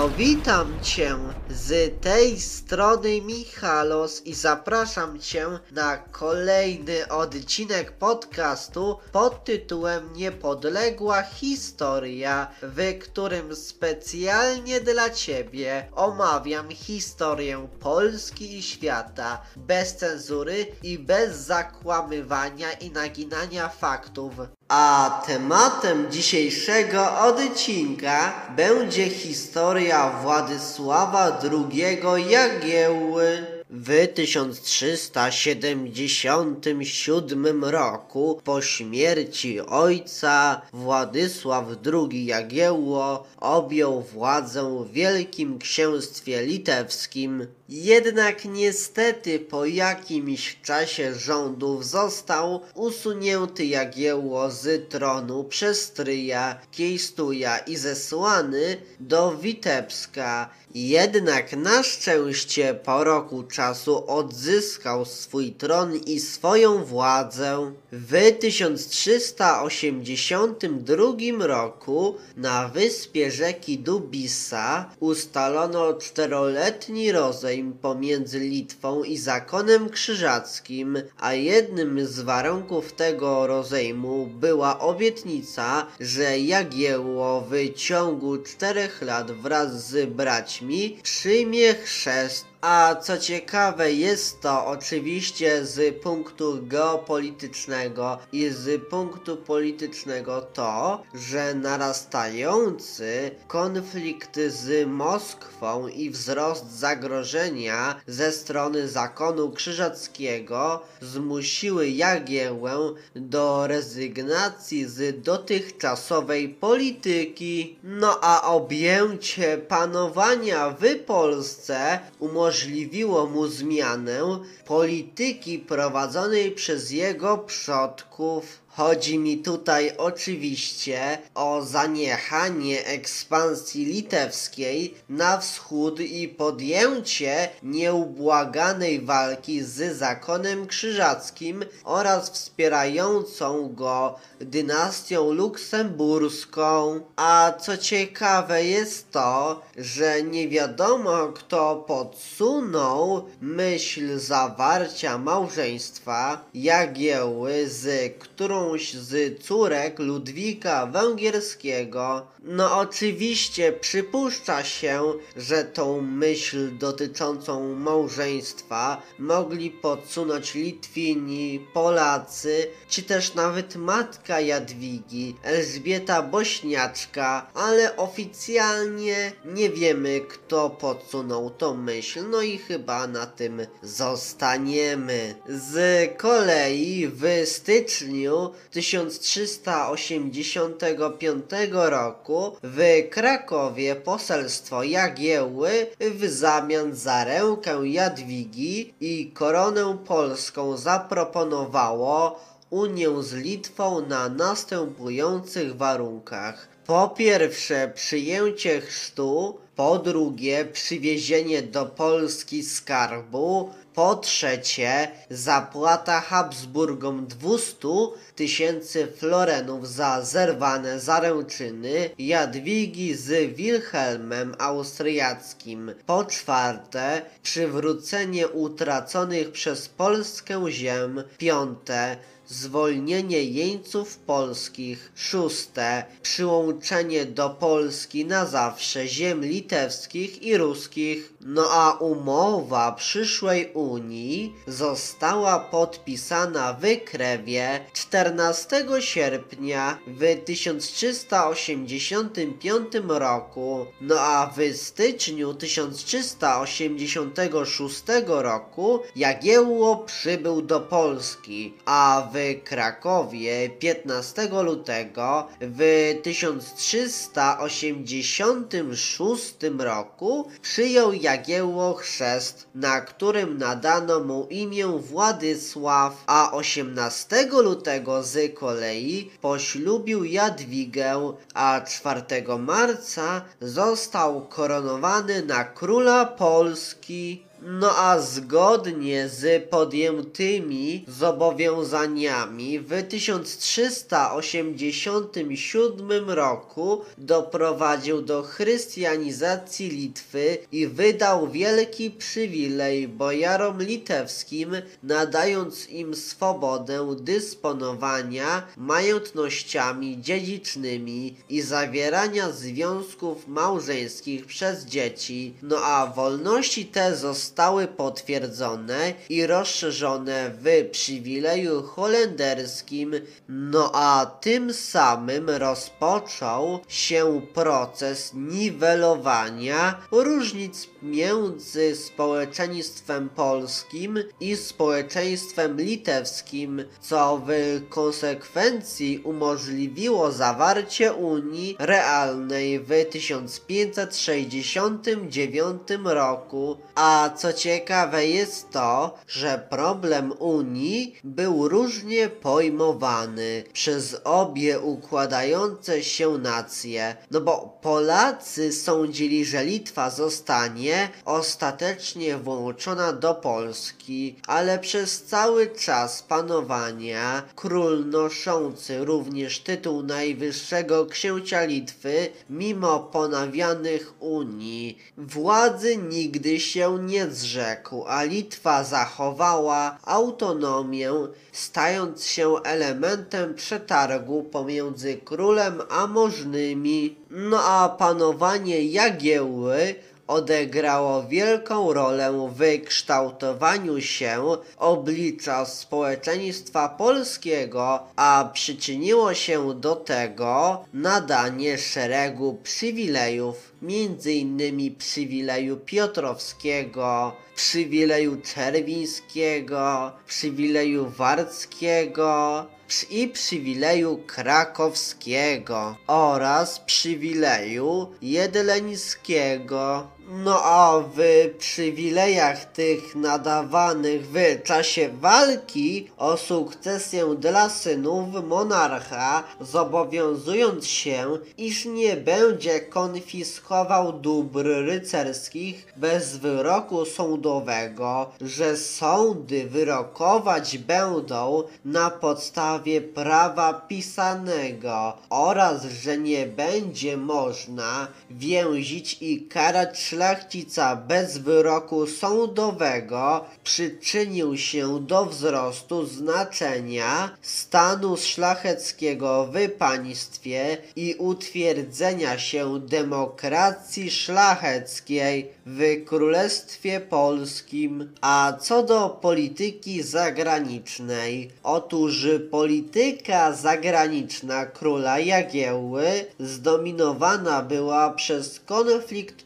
No witam Cię z tej strony Michalos i zapraszam Cię na kolejny odcinek podcastu pod tytułem Niepodległa Historia, w którym specjalnie dla Ciebie omawiam historię Polski i świata bez cenzury i bez zakłamywania i naginania faktów. A tematem dzisiejszego odcinka będzie historia Władysława II Jagiełły. W 1377 roku po śmierci ojca Władysław II Jagiełło objął władzę w Wielkim Księstwie Litewskim. Jednak niestety po jakimś czasie rządów został usunięty Jagiełło z tronu przez stryja Kiejstuja i zesłany do Witebska. Jednak na szczęście po roku czasu odzyskał swój tron i swoją władzę. W 1382 roku na wyspie rzeki Dubisa ustalono czteroletni rozejm pomiędzy Litwą i zakonem krzyżackim, a jednym z warunków tego rozejmu była obietnica, że Jagiełło w ciągu czterech lat wraz z braćmi przyjmie chrzest a co ciekawe, jest to oczywiście z punktu geopolitycznego i z punktu politycznego to, że narastający konflikt z Moskwą i wzrost zagrożenia ze strony zakonu krzyżackiego zmusiły Jagiełłę do rezygnacji z dotychczasowej polityki. No a objęcie panowania w Polsce umożliwiło umożliwiło mu zmianę polityki prowadzonej przez jego przodków. Chodzi mi tutaj oczywiście o zaniechanie ekspansji litewskiej na wschód i podjęcie nieubłaganej walki z zakonem krzyżackim oraz wspierającą go dynastią luksemburską. A co ciekawe jest to, że nie wiadomo kto podsunął myśl zawarcia małżeństwa Jagiełły z którąś z córek Ludwika Węgierskiego. No oczywiście przypuszcza się, że tą myśl dotyczącą małżeństwa mogli podsunąć Litwini, Polacy, czy też nawet matka Jadwigi, Elżbieta Bośniaczka, ale oficjalnie nie wiemy kto podsunął tą myśl, no i chyba na tym zostaniemy. Z kolei w styczniu 1385 roku w Krakowie poselstwo Jagiełły w zamian za rękę Jadwigi i koronę polską zaproponowało Unię z Litwą na następujących warunkach. Po pierwsze przyjęcie chrztu, po drugie przywiezienie do Polski skarbu, po trzecie, zapłata Habsburgom 200 tysięcy florenów za zerwane zaręczyny Jadwigi z Wilhelmem Austriackim. Po czwarte, przywrócenie utraconych przez Polskę ziem. Piąte, zwolnienie jeńców polskich. Szóste, przyłączenie do Polski na zawsze ziem litewskich i ruskich. No a umowa przyszłej Unii została podpisana w Krewie 14 sierpnia w 1385 roku. No a w styczniu 1386 roku Jagiełło przybył do Polski, a w Krakowie 15 lutego w 1386 roku przyjął Jagiełło chrzest, na którym nadano mu imię Władysław, a 18 lutego z kolei poślubił Jadwigę, a 4 marca został koronowany na króla Polski. No a zgodnie z podjętymi zobowiązaniami w 1387 roku doprowadził do chrystianizacji Litwy i wydał wielki przywilej bojarom litewskim, nadając im swobodę dysponowania majątnościami dziedzicznymi i zawierania związków małżeńskich przez dzieci. No a wolności te zostały potwierdzone i rozszerzone w przywileju holenderskim, no a tym samym rozpoczął się proces niwelowania różnic między społeczeństwem polskim i społeczeństwem litewskim, co w konsekwencji umożliwiło zawarcie Unii realnej w 1569 roku. A co ciekawe jest to, że problem Unii był różnie pojmowany przez obie układające się nacje. No bo Polacy sądzili, że Litwa zostanie ostatecznie włączona do Polski, ale przez cały czas panowania król noszący również tytuł najwyższego księcia Litwy, mimo ponawianych Unii, władzy nigdy się nie zrzekł, a Litwa zachowała autonomię, stając się elementem przetargu pomiędzy królem a możnymi. No a panowanie Jagiełły odegrało wielką rolę w kształtowaniu się oblicza społeczeństwa polskiego, a przyczyniło się do tego nadanie szeregu przywilejów, m.in. przywileju piotrowskiego, przywileju czerwińskiego, przywileju warckiego, i przywileju krakowskiego oraz przywileju jedleńskiego. No a w przywilejach tych nadawanych w czasie walki o sukcesję dla synów monarcha, zobowiązując się, iż nie będzie konfiskował dóbr rycerskich bez wyroku sądowego, że sądy wyrokować będą na podstawie prawa pisanego oraz że nie będzie można więzić i karać szlachcica bez wyroku sądowego przyczynił się do wzrostu znaczenia stanu szlacheckiego w państwie i utwierdzenia się demokracji szlacheckiej w Królestwie Polskim. A co do polityki zagranicznej, otóż polityka zagraniczna króla Jagiełły zdominowana była przez konflikt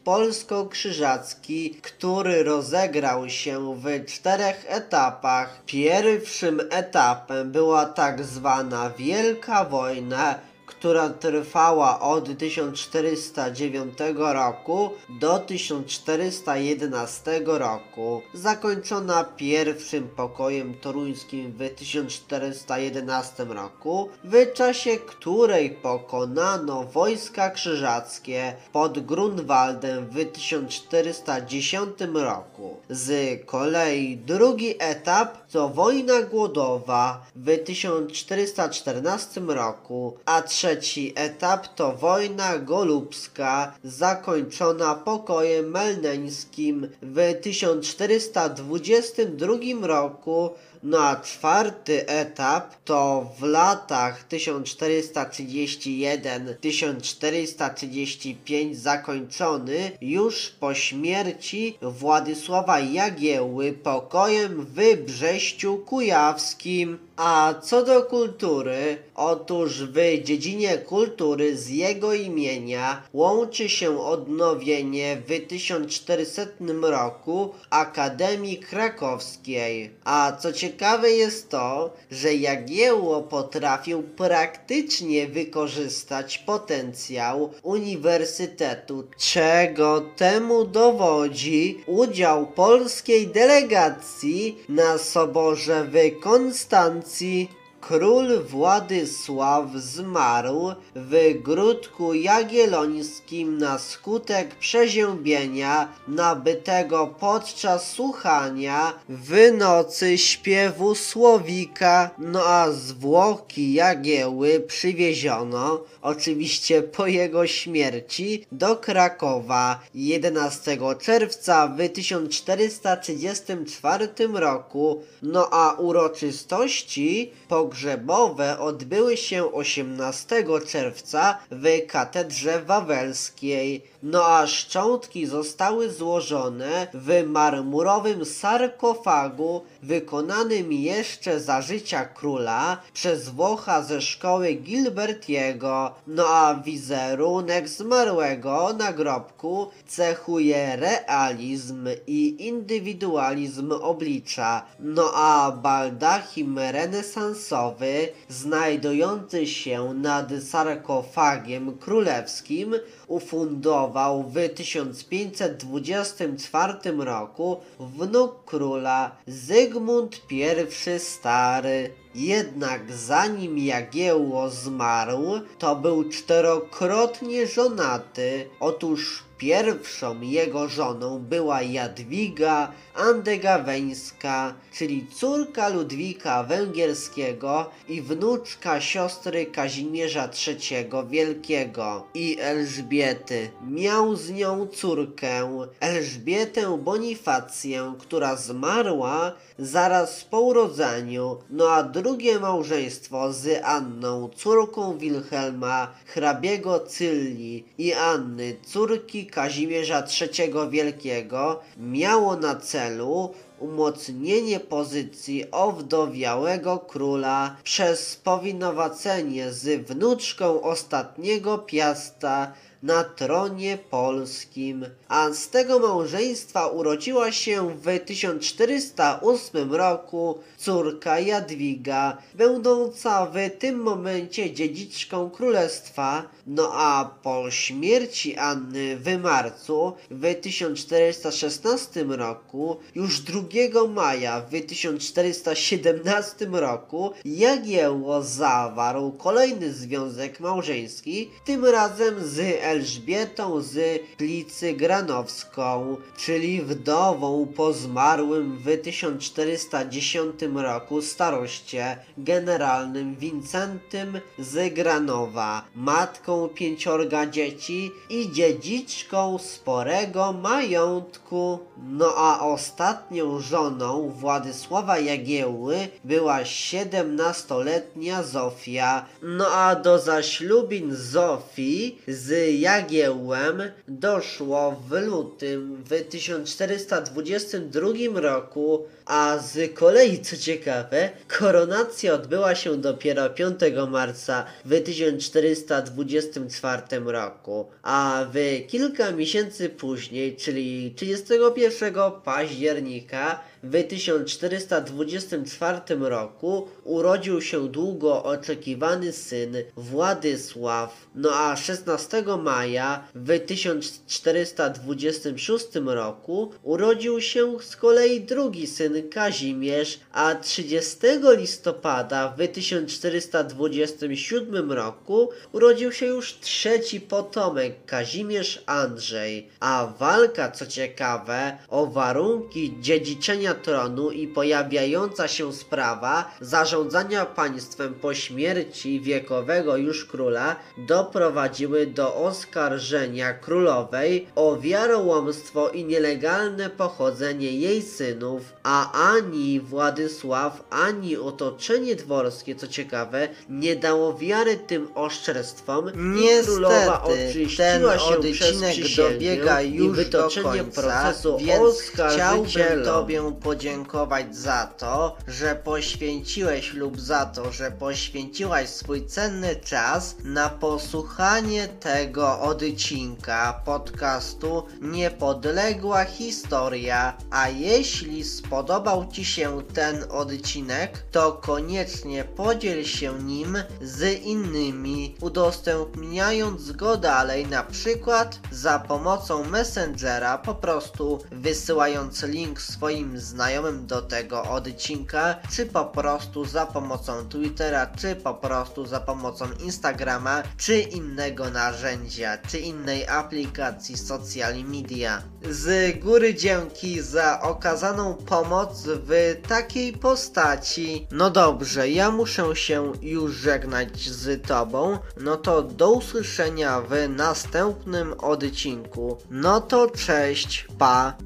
polsko-krzyżacki, który rozegrał się w czterech etapach. Pierwszym etapem była tak zwana Wielka Wojna która trwała od 1409 roku do 1411 roku, zakończona pierwszym pokojem toruńskim w 1411 roku, w czasie której pokonano wojska krzyżackie pod Grunwaldem w 1410 roku. Z kolei drugi etap to wojna głodowa w 1414 roku, a trzeci etap to wojna golubska zakończona pokojem melneńskim. W 1422 roku no a czwarty etap to w latach 1431-1435 zakończony już po śmierci Władysława Jagiełły pokojem w Brześciu Kujawskim. A co do kultury, otóż w dziedzinie kultury z jego imienia łączy się odnowienie w 1400 roku Akademii Krakowskiej. A co ciekawe jest to, że Jagiełło potrafił praktycznie wykorzystać potencjał Uniwersytetu, czego temu dowodzi udział polskiej delegacji na soborze w Konstancji król Władysław zmarł w Gródku Jagiellońskim na skutek przeziębienia nabytego podczas słuchania w nocy śpiewu Słowika, no a zwłoki Jagieły przywieziono, oczywiście po jego śmierci, do Krakowa 11 czerwca w 1434 roku, no a uroczystości pogrzebowe odbyły się 18 czerwca w katedrze wawelskiej, no a szczątki zostały złożone w marmurowym sarkofagu wykonanym jeszcze za życia króla przez Włocha ze szkoły Gilbertiego, no a wizerunek zmarłego nagrobku cechuje realizm i indywidualizm oblicza, no a baldachim renesansowy znajdujący się nad sarkofagiem królewskim ufundował w 1524 roku wnuk króla Zygmunt I Stary. Jednak zanim Jagiełło zmarł, to był czterokrotnie żonaty. Otóż pierwszą jego żoną była Jadwiga Andegaweńska, czyli córka Ludwika Węgierskiego i wnuczka siostry Kazimierza III Wielkiego i Elżbiety. Miał z nią córkę, Elżbietę Bonifację, która zmarła zaraz po urodzeniu, no a drugie małżeństwo z Anną, córką Wilhelma, hrabiego Cylli i Anny, córki Kazimierza III Wielkiego, miało na celu umocnienie pozycji owdowiałego króla przez powinowacenie z wnuczką ostatniego piasta na tronie polskim, a z tego małżeństwa urodziła się w 1408 roku córka Jadwiga, będąca w tym momencie dziedziczką królestwa, no a po śmierci Anny w marcu w 1416 roku, już 2 maja w 1417 roku Jagiełło zawarł kolejny związek małżeński, tym razem z Elżbietą z Plicy Granowską, czyli wdową po zmarłym w 1410 roku staroście generalnym Wincentym z Granowa, matką pięciorga dzieci i dziedziczką sporego majątku. No a ostatnią żoną Władysława Jagiełły była 17-letnia Zofia. No a do zaślubin Zofii z Jagiełłem doszło w lutym w 1422 roku, a z kolei co ciekawe, koronacja odbyła się dopiero 5 marca w 1424 roku, a w kilka miesięcy później, czyli 31 października w 1424 roku urodził się długo oczekiwany syn Władysław, no a 16 maja w 1426 roku urodził się z kolei drugi syn Kazimierz, a 30 listopada w 1427 roku urodził się już trzeci potomek Kazimierz Andrzej, a walka co ciekawe o warunki dziedziczenia tronu i pojawiająca się sprawa zarządzania państwem po śmierci wiekowego już króla doprowadziły do oskarżenia królowej o wiarołomstwo i nielegalne pochodzenie jej synów, a ani Władysław, ani otoczenie dworskie, co ciekawe, nie dało wiary tym oszczerstwom. Niestety, królowa ten odcinek dobiega już do końca, procesu więc chciałbym. Tobie podziękować za to, że poświęciłeś lub za to, że poświęciłaś swój cenny czas na posłuchanie tego odcinka podcastu Niepodległa Historia. A jeśli spodobał Ci się ten odcinek, to koniecznie podziel się nim z innymi, udostępniając go dalej, na przykład za pomocą Messengera, po prostu wysyłając link swoim znajomym do tego odcinka, czy po prostu za pomocą Twittera, czy po prostu za pomocą Instagrama, czy innego narzędzia, czy innej aplikacji social media. Z góry dzięki za okazaną pomoc w takiej postaci. No dobrze, ja muszę się już żegnać z tobą. No to do usłyszenia w następnym odcinku. No to cześć, pa.